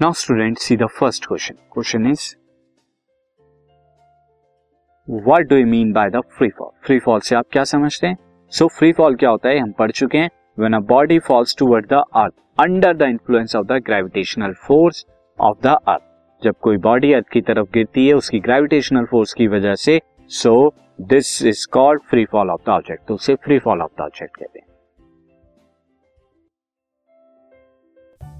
Now student see the first question question is what do you mean by the free fall free fall से आप क्या समझते हैं? So free fall क्या होता है? हम पढ़ चुके हैं when a body falls toward the earth under the influence of the gravitational force of the earth जब कोई बॉडी अर्थ की तरफ़ गिरती है, उसकी ग्रेविटेशनल फोर्स की वजह से so this is called free fall of the object तो उसे free fall of the object कहते हैं।